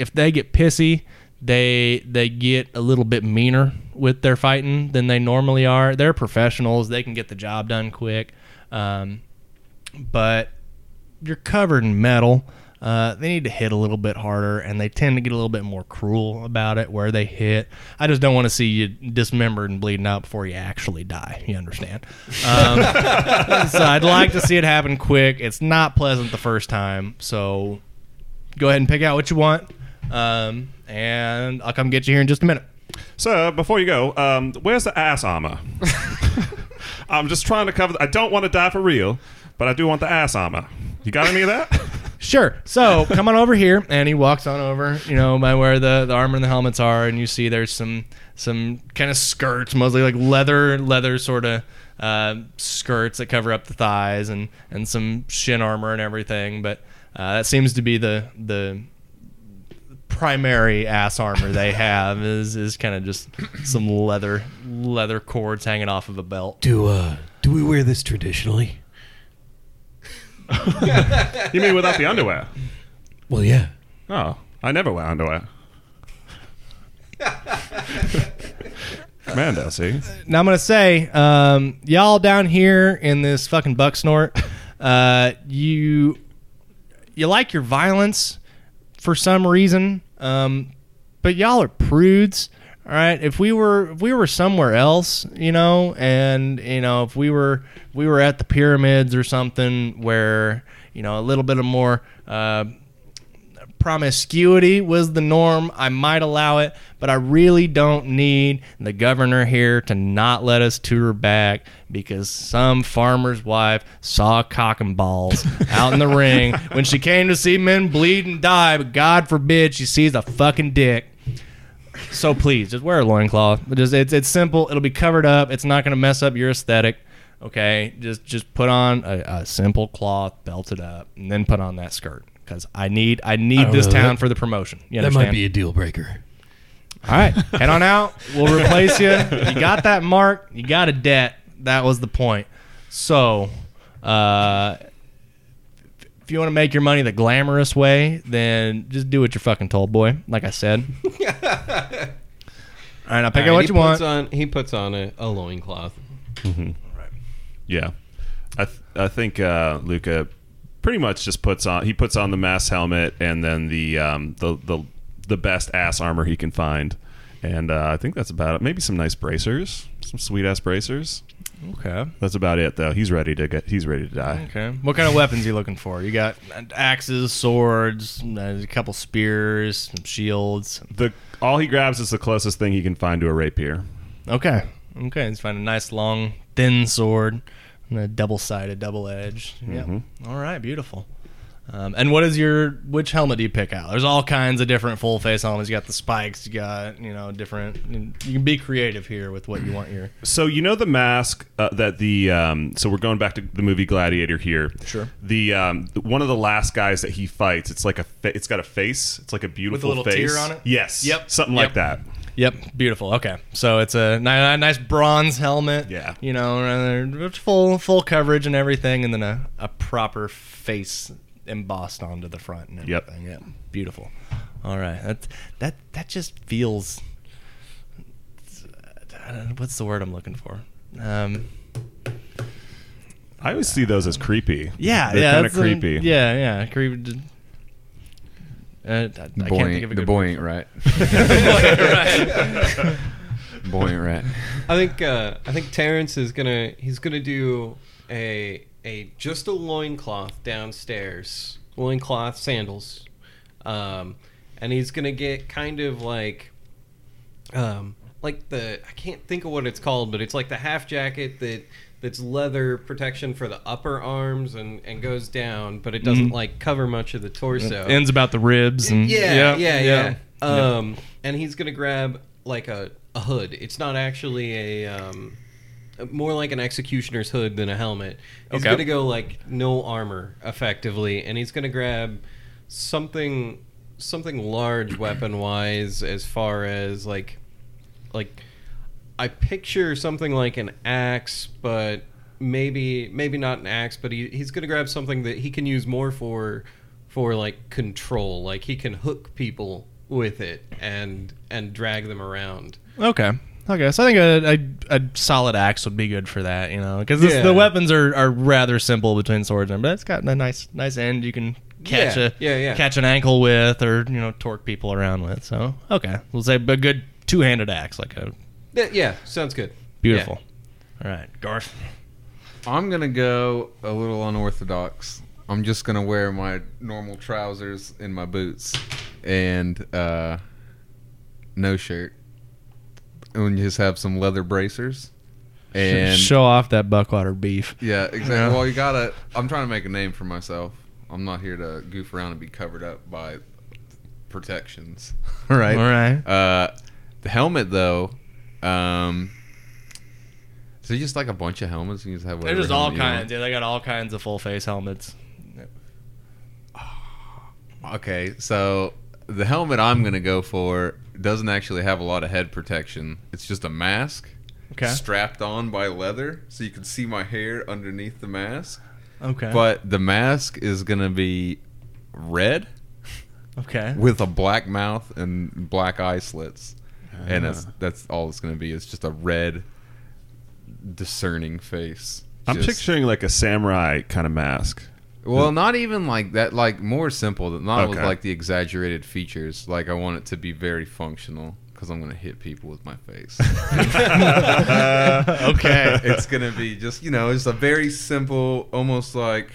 if they get pissy, they they get a little bit meaner with their fighting than they normally are. They're professionals; they can get the job done quick. Um, but you're covered in metal. Uh, they need to hit a little bit harder, and they tend to get a little bit more cruel about it where they hit. I just don't want to see you dismembered and bleeding out before you actually die. You understand? Um, so I'd like to see it happen quick. It's not pleasant the first time, so go ahead and pick out what you want, um, and I'll come get you here in just a minute. So before you go, um, where's the ass armor? I'm just trying to cover. I don't want to die for real, but I do want the ass armor. You got any of that? Sure. So come on over here, and he walks on over, you know, by where the, the armor and the helmets are, and you see there's some some kind of skirts, mostly like leather leather sort of uh, skirts that cover up the thighs, and and some shin armor and everything. But uh, that seems to be the the primary ass armor they have is is kind of just some leather leather cords hanging off of a belt. Do uh do we wear this traditionally? you mean without the underwear? Well, yeah. Oh, I never wear underwear. Mando, see? Now I'm gonna say, um, y'all down here in this fucking buck snort, uh, you you like your violence for some reason, um, but y'all are prudes. All right, if we were if we were somewhere else, you know, and you know, if we were if we were at the pyramids or something where you know a little bit of more uh, promiscuity was the norm, I might allow it, but I really don't need the governor here to not let us tour back because some farmer's wife saw cock and balls out in the ring when she came to see men bleed and die, but God forbid she sees a fucking dick. So please, just wear a loincloth. Just it's it's simple. It'll be covered up. It's not going to mess up your aesthetic. Okay, just just put on a, a simple cloth, belt it up, and then put on that skirt because I need I need don't this know, town that- for the promotion. You That understand? might be a deal breaker. All right, head on out. We'll replace you. You got that mark. You got a debt. That was the point. So, uh, if you want to make your money the glamorous way, then just do what you're fucking told, boy. Like I said. All right, I'll pick out Alright, what he you want. On, he puts on a, a loincloth. Yeah. I, th- I think uh, Luca pretty much just puts on he puts on the mass helmet and then the um, the, the the best ass armor he can find. And uh, I think that's about it. Maybe some nice bracers, some sweet ass bracers. Okay. That's about it, though. He's ready to get. He's ready to die. Okay. What kind of weapons are you looking for? You got axes, swords, a couple spears, some shields. The all he grabs is the closest thing he can find to a rapier. Okay. Okay. Let's find a nice long, thin sword, and a double-sided, double-edged. Yeah. Mhm. All right. Beautiful. Um, and what is your which helmet do you pick out? There's all kinds of different full face helmets. You got the spikes. You got you know different. You can be creative here with what you want your. So you know the mask uh, that the um, so we're going back to the movie Gladiator here. Sure. The um, one of the last guys that he fights, it's like a fa- it's got a face. It's like a beautiful with a little face tear on it? Yes. Yep. Something Yep. like that. Yep, beautiful. Okay, so it's a ni- nice bronze helmet. Yeah. you know, full full coverage and everything, and then a, a proper face embossed onto the front and Yep. everything. Yep, beautiful. All right, that that that just feels. Know, What's the word I'm looking for? Um, I always see those as creepy. yeah, They're yeah, kind of that's a- creepy. yeah, yeah, creepy. Uh, I, I can't The think boy, of a the good boy word ain't right. it. boy ain't right. I think uh, I think Terrence is gonna he's gonna do a a just a loincloth downstairs, loincloth sandals, um, and he's gonna get kind of like, um, like the I can't think of what it's called, but it's like the half jacket that that's leather protection for the upper arms and and goes down, but it doesn't Mhm. like cover much of the torso. Ends about the ribs and Yeah, yeah, yeah. yeah. Um, and he's gonna grab like a, a hood. It's not actually a um, more like an executioner's hood than a helmet. He's Okay. gonna go like no armor effectively, and he's gonna grab something something large weapon wise as far as like like I picture something like an axe, but maybe maybe not an axe, but he, he's gonna grab something that he can use more for for like control. Like he can hook people with it and and drag them around. Okay. Okay, so I think a, a, a solid axe would be good for that, you know, because Yeah. the weapons are, are rather simple between swords, and but it's got a nice nice end you can catch Yeah, a yeah, yeah. catch an ankle with, or you know, torque people around with. So okay, we'll say a good two handed axe, like a Yeah, yeah sounds good. beautiful. All right, Garth. I'm gonna go a little unorthodox. I'm just gonna wear my normal trousers and my boots, and uh, no shirt, and just have some leather bracers. And show off that buckwater beef. yeah, exactly. Well, you gotta. I'm trying to make a name for myself. I'm not here to goof around and be covered up by protections. All right. All right. Uh, the helmet though, um, so just like a bunch of helmets. You just have They're just all helmet you kinds. Yeah, they got all kinds of full face helmets. Okay, so the helmet I'm gonna go for doesn't actually have a lot of head protection. It's just a mask Okay. strapped on by leather, so you can see my hair underneath the mask. Okay. But the mask is gonna be red okay. with a black mouth and black eye slits, and that's Ah. that's all it's gonna be. It's just a red, discerning face. I'm Just- picturing like a samurai kind of mask. Well, not even like that. Like more simple. Not with Okay. like the exaggerated features. Like I want it to be very functional because I'm gonna hit people with my face. okay. it's gonna be just you know, just a very simple, almost like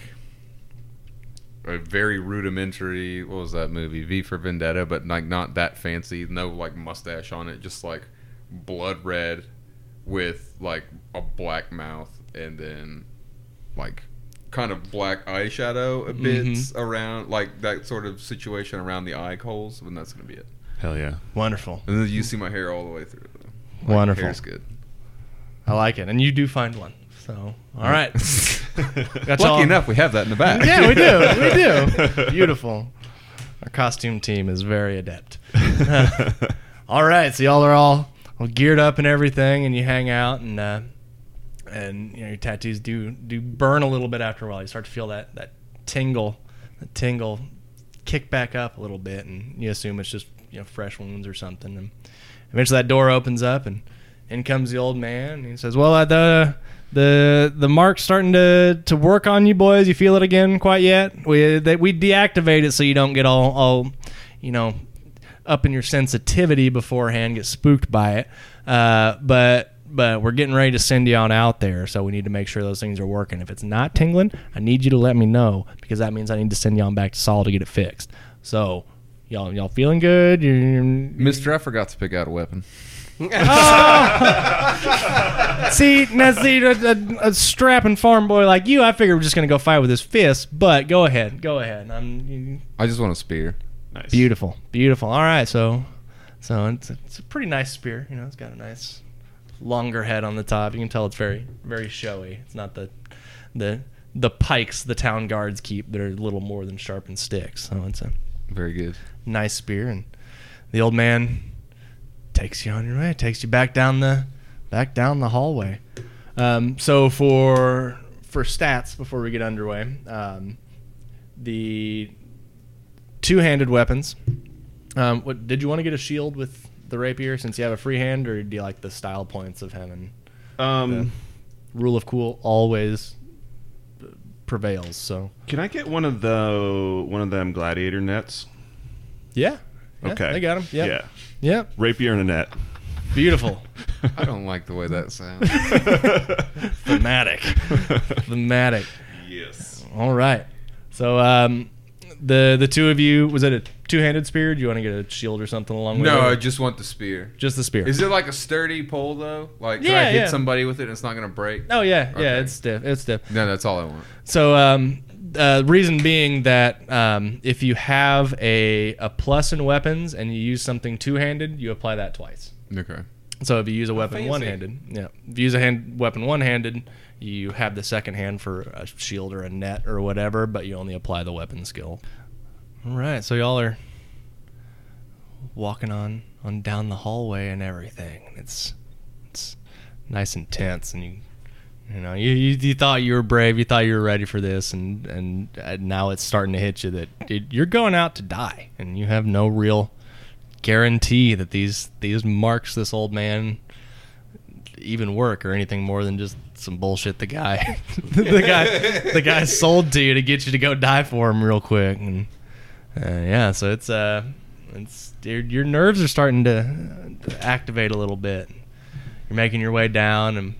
a very rudimentary. What was that movie? V for Vendetta, but like not that fancy. No like mustache on it. Just like blood red with like a black mouth and then like kind of black eyeshadow a bit Mhm. around like that sort of situation around the eye holes and that's gonna be it Hell yeah. Wonderful. and then you see my hair all the way through Like, Wonderful. hair's good I like it, and you do find one. So, all right. Got lucky y'all- enough we have that in the back Yeah, we do. We do. Beautiful. Our costume team is very adept. all right, so y'all are all, all geared up and everything, and you hang out, and uh, and you know your tattoos do do burn a little bit after a while. You start to feel that that tingle, the tingle, kick back up a little bit, and you assume it's just you know fresh wounds or something. And eventually that door opens up, and in comes the old man. And he says, "Well, uh, the the mark's starting to to work on you boys. You feel it again quite yet? We we deactivate it so you don't get all all you know up in your sensitivity beforehand, get spooked by it. Uh, but but we're getting ready to send you on out there, so we need to make sure those things are working. If it's not tingling, I need you to let me know because that means I need to send you on back to Saul to get it fixed. So." Y'all, y'all feeling good? Mister i forgot to pick out a weapon see, now see, a, a, a strapping farm boy like you, I figure we're just gonna go fight with his fist. But go ahead, go ahead. I'm i just want a spear Nice. beautiful, beautiful. All right, so, so it's a, it's a pretty nice spear. You know, it's got a nice longer head on the top. You can tell it's very, very showy. It's not the, the, the pikes the town guards keep. They're a little more than sharpened sticks. So it's a very good nice spear, and the old man takes you on your way, It takes you back down the back down the hallway. Um, so for for stats before we get underway, um, the two-handed weapons. Um, what did you want to get a shield with the rapier since you have a free hand, or do you like the style points of him and Um, rule of cool always prevails? So can I get one of the one of them gladiator nets? yeah, yeah Okay. I got him. Yep. Yeah. Yep. Rapier and a net. Beautiful. i don't like the way that sounds Thematic. Thematic. Yes. All right. So um, the the two of you was it a two handed spear? Do you want to get a shield or something along with it? No, I just want the spear. just the spear. Is it like a sturdy pole though? Like can Yeah, I hit yeah. somebody with it and it's not gonna break? oh yeah, yeah. Okay. It's stiff. It's stiff. No, that's all I want. So um, uh, reason being that um, if you have a a plus in weapons and you use something two handed, you apply that twice. Okay. So if you use a weapon one handed, yeah, if you use a hand weapon one handed, you have the second hand for a shield or a net or whatever, but you only apply the weapon skill. All right, so y'all are walking on on down the hallway and everything. It's it's nice and tense, and you you know you, you you thought you were brave, you thought you were ready for this, and and uh, now it's starting to hit you that dude, you're going out to die, and you have no real guarantee that these these marks this old man even work or anything more than just some bullshit the guy the guy the guy sold to you to get you to go die for him real quick. And uh, yeah so it's uh it's your, your nerves are starting to to activate a little bit. You're making your way down and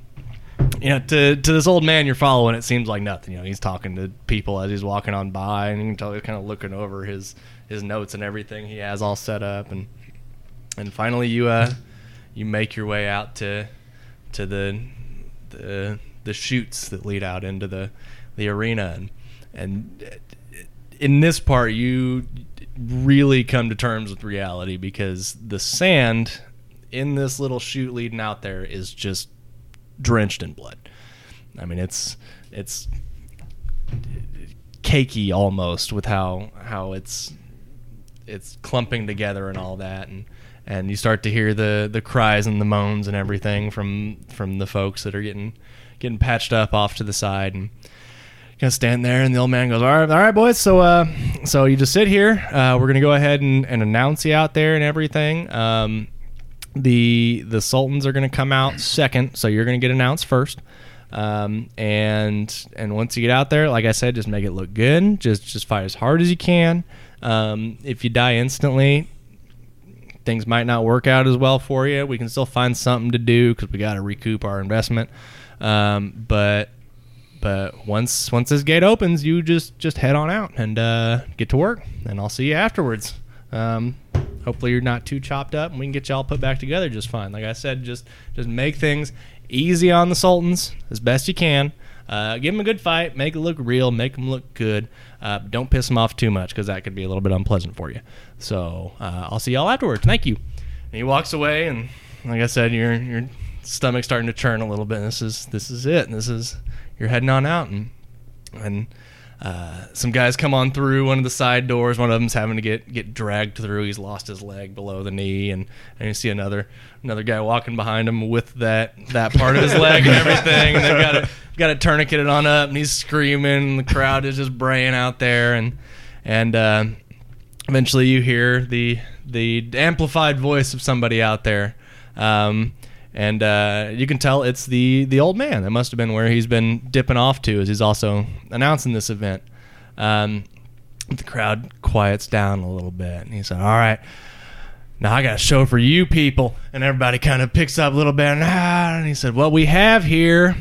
you know, to to this old man you're following, it seems like nothing. You know, he's talking to people as he's walking on by, and you can tell he's kind of looking over his his notes and everything he has all set up, and and finally you uh you make your way out to to the the the chutes that lead out into the the arena, and and in this part you really come to terms with reality because the sand in this little chute leading out there is just drenched in blood. I mean, it's it's cakey almost with how how it's it's clumping together and all that, and and you start to hear the the cries and the moans and everything from from the folks that are getting getting patched up off to the side and. Gonna stand there, and the old man goes, "All right, all right, boys. So, uh, so you just sit here. Uh, we're gonna go ahead and, and announce you out there and everything. Um, the the sultans are going to come out second so you're going to get announced first. Um, and and once you get out there like i said just make it look good. Just just fight as hard as you can. Um, if you die instantly things might not work out as well for you. We can still find something to do because we got to recoup our investment. Um, but but once once this gate opens you just just head on out and uh, get to work. And i'll see you afterwards. Um, hopefully you're not too chopped up and we can get y'all put back together just fine. Like i said just just make things easy on the sultans as best you can. Uh, give them a good fight make it look real make them look good. Uh, don't piss them off too much because that could be a little bit unpleasant for you. So uh, i'll see y'all afterwards thank you. And he walks away and like i said your your stomach's starting to churn a little bit. This is this is it. This is you're heading on out and and uh, some guys come on through one of the side doors. One of them's having to get get dragged through. He's lost his leg below the knee, and, and you see another another guy walking behind him with that that part of his leg and everything. And they've got it got it tourniqueted on up, and he's screaming. And The crowd is just braying out there, and and uh, eventually you hear the the amplified voice of somebody out there. Um, and uh, you can tell it's the the old man. That must have been where he's been dipping off to, as he's also announcing this event. Um, the crowd quiets down a little bit, and he said, "All right, now I got a show for you people." And everybody kind of picks up a little bit, and, and he said, "What we have here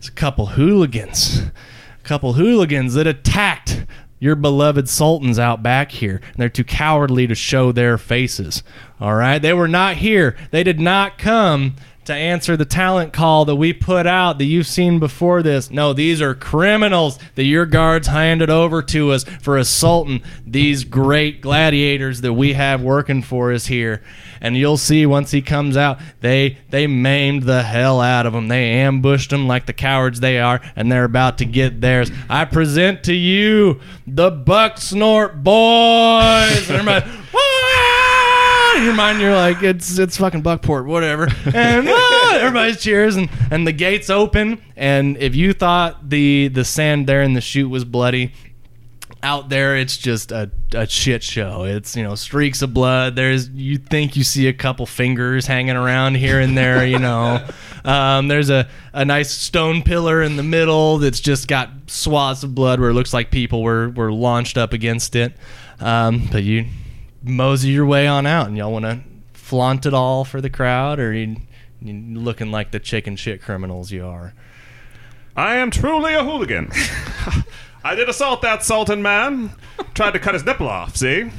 is a couple hooligans, a couple hooligans that attacked." Your beloved sultans out back here, and they're too cowardly to show their faces. All right, they were not here. They did not come to answer the talent call that we put out that you've seen before this. No, these are criminals that your guards handed over to us for assaulting these great gladiators that we have working for us here. And you'll see once he comes out, they they maimed the hell out of them. They ambushed them like the cowards they are, and they're about to get theirs. I present to you the Buck Snort Boys. "Ah!" in your mind you're like it's it's fucking Buckport, whatever. And ah, everybody cheers and and the gates open. And if you thought the the sand there in the chute was bloody, out there it's just a, a shit show it's you know streaks of blood there's you think you see a couple fingers hanging around here and there you know um, there's a, a nice stone pillar in the middle that's just got swaths of blood where it looks like people were, were launched up against it um, but you mosey your way on out and y'all want to flaunt it all for the crowd or you, you looking like the chicken shit criminals you are I am truly a hooligan. I did assault that Sultan man. Tried to cut his nipple off, see?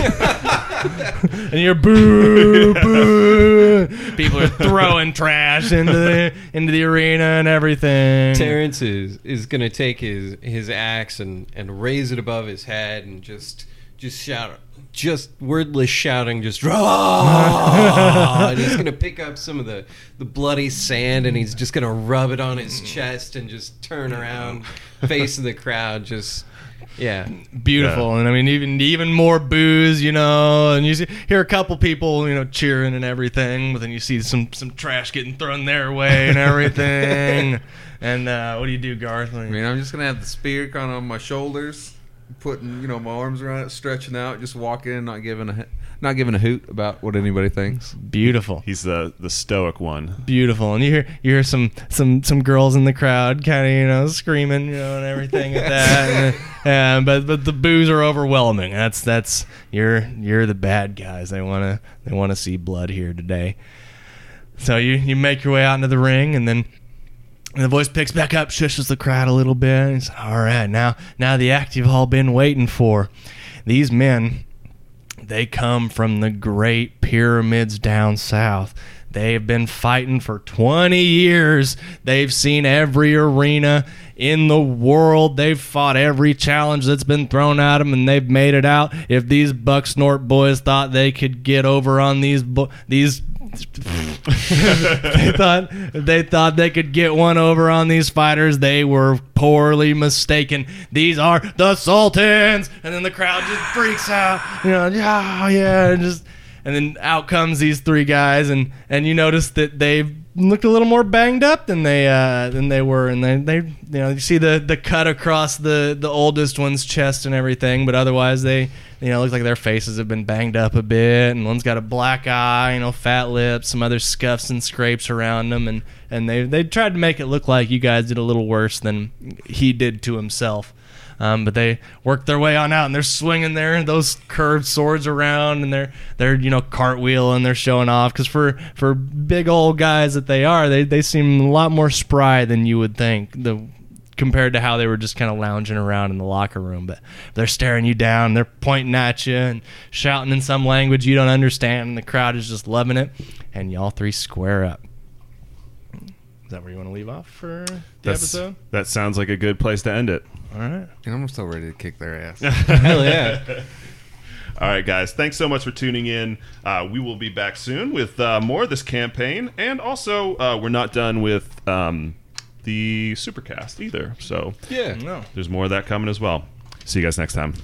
and you're boo boo. People are throwing trash into the into the arena and everything. Terrence is is gonna take his his axe and and raise it above his head and just just shout just wordless shouting just "Rah!" and he's gonna pick up some of the the bloody sand and he's just gonna rub it on his chest and just turn around facing the crowd just yeah Beautiful, and I mean even even more booze, you know, and you see, hear a couple people, you know, cheering and everything, but then you see some some trash getting thrown their way and everything. and uh, what do you do, Garth? I mean, I'm just gonna have the spear kind of on my shoulders, putting you know my arms around it, stretching out, just walking not giving a not giving a hoot about what anybody thinks. Beautiful. He's the the stoic one. beautiful and you hear you hear some some some girls in the crowd kind of you know screaming you know and everything at that and, uh, but but the boos are overwhelming that's that's you're you're the bad guys they want to they want to see blood here today so you you make your way out into the ring and then the voice picks back up shushes the crowd a little bit and says all right now now the act you've all been waiting for these men they come from the great pyramids down south. They've been fighting for 20 years. They've seen every arena in the world. They've fought every challenge that's been thrown at them, and they've made it out. If these Bucksnort boys thought they could get over on these bo- these they thought they thought they could get one over on these fighters. They were poorly mistaken. These are the Sultans, and then the crowd just freaks out. You know, yeah, yeah, and just and then out comes these three guys, and and you notice that they've looked a little more banged up than they uh, than they were, and they they you know you see the the cut across the the oldest one's chest and everything, but otherwise they you know look like their faces have been banged up a bit, and one's got a black eye, you know, fat lips, some other scuffs and scrapes around them, and and they they tried to make it look like you guys did a little worse than he did to himself. Um, but they work their way on out, and they're swinging their those curved swords around, and they're they're you know cartwheeling, they're showing off. Because for for big old guys that they are, they they seem a lot more spry than you would think. The compared to how they were just kind of lounging around in the locker room, but they're staring you down, they're pointing at you and shouting in some language you don't understand, and the crowd is just loving it, and y'all three square up. Is that where you want to leave off for the That's- episode? That sounds like a good place to end it. All right. And I'm still ready to kick their ass. hell yeah All right, guys. Thanks so much for tuning in. Uh, we will be back soon with uh, more of this campaign, and also uh, we're not done with um, the supercast either. So yeah No. there's more of that coming as well. See you guys next time.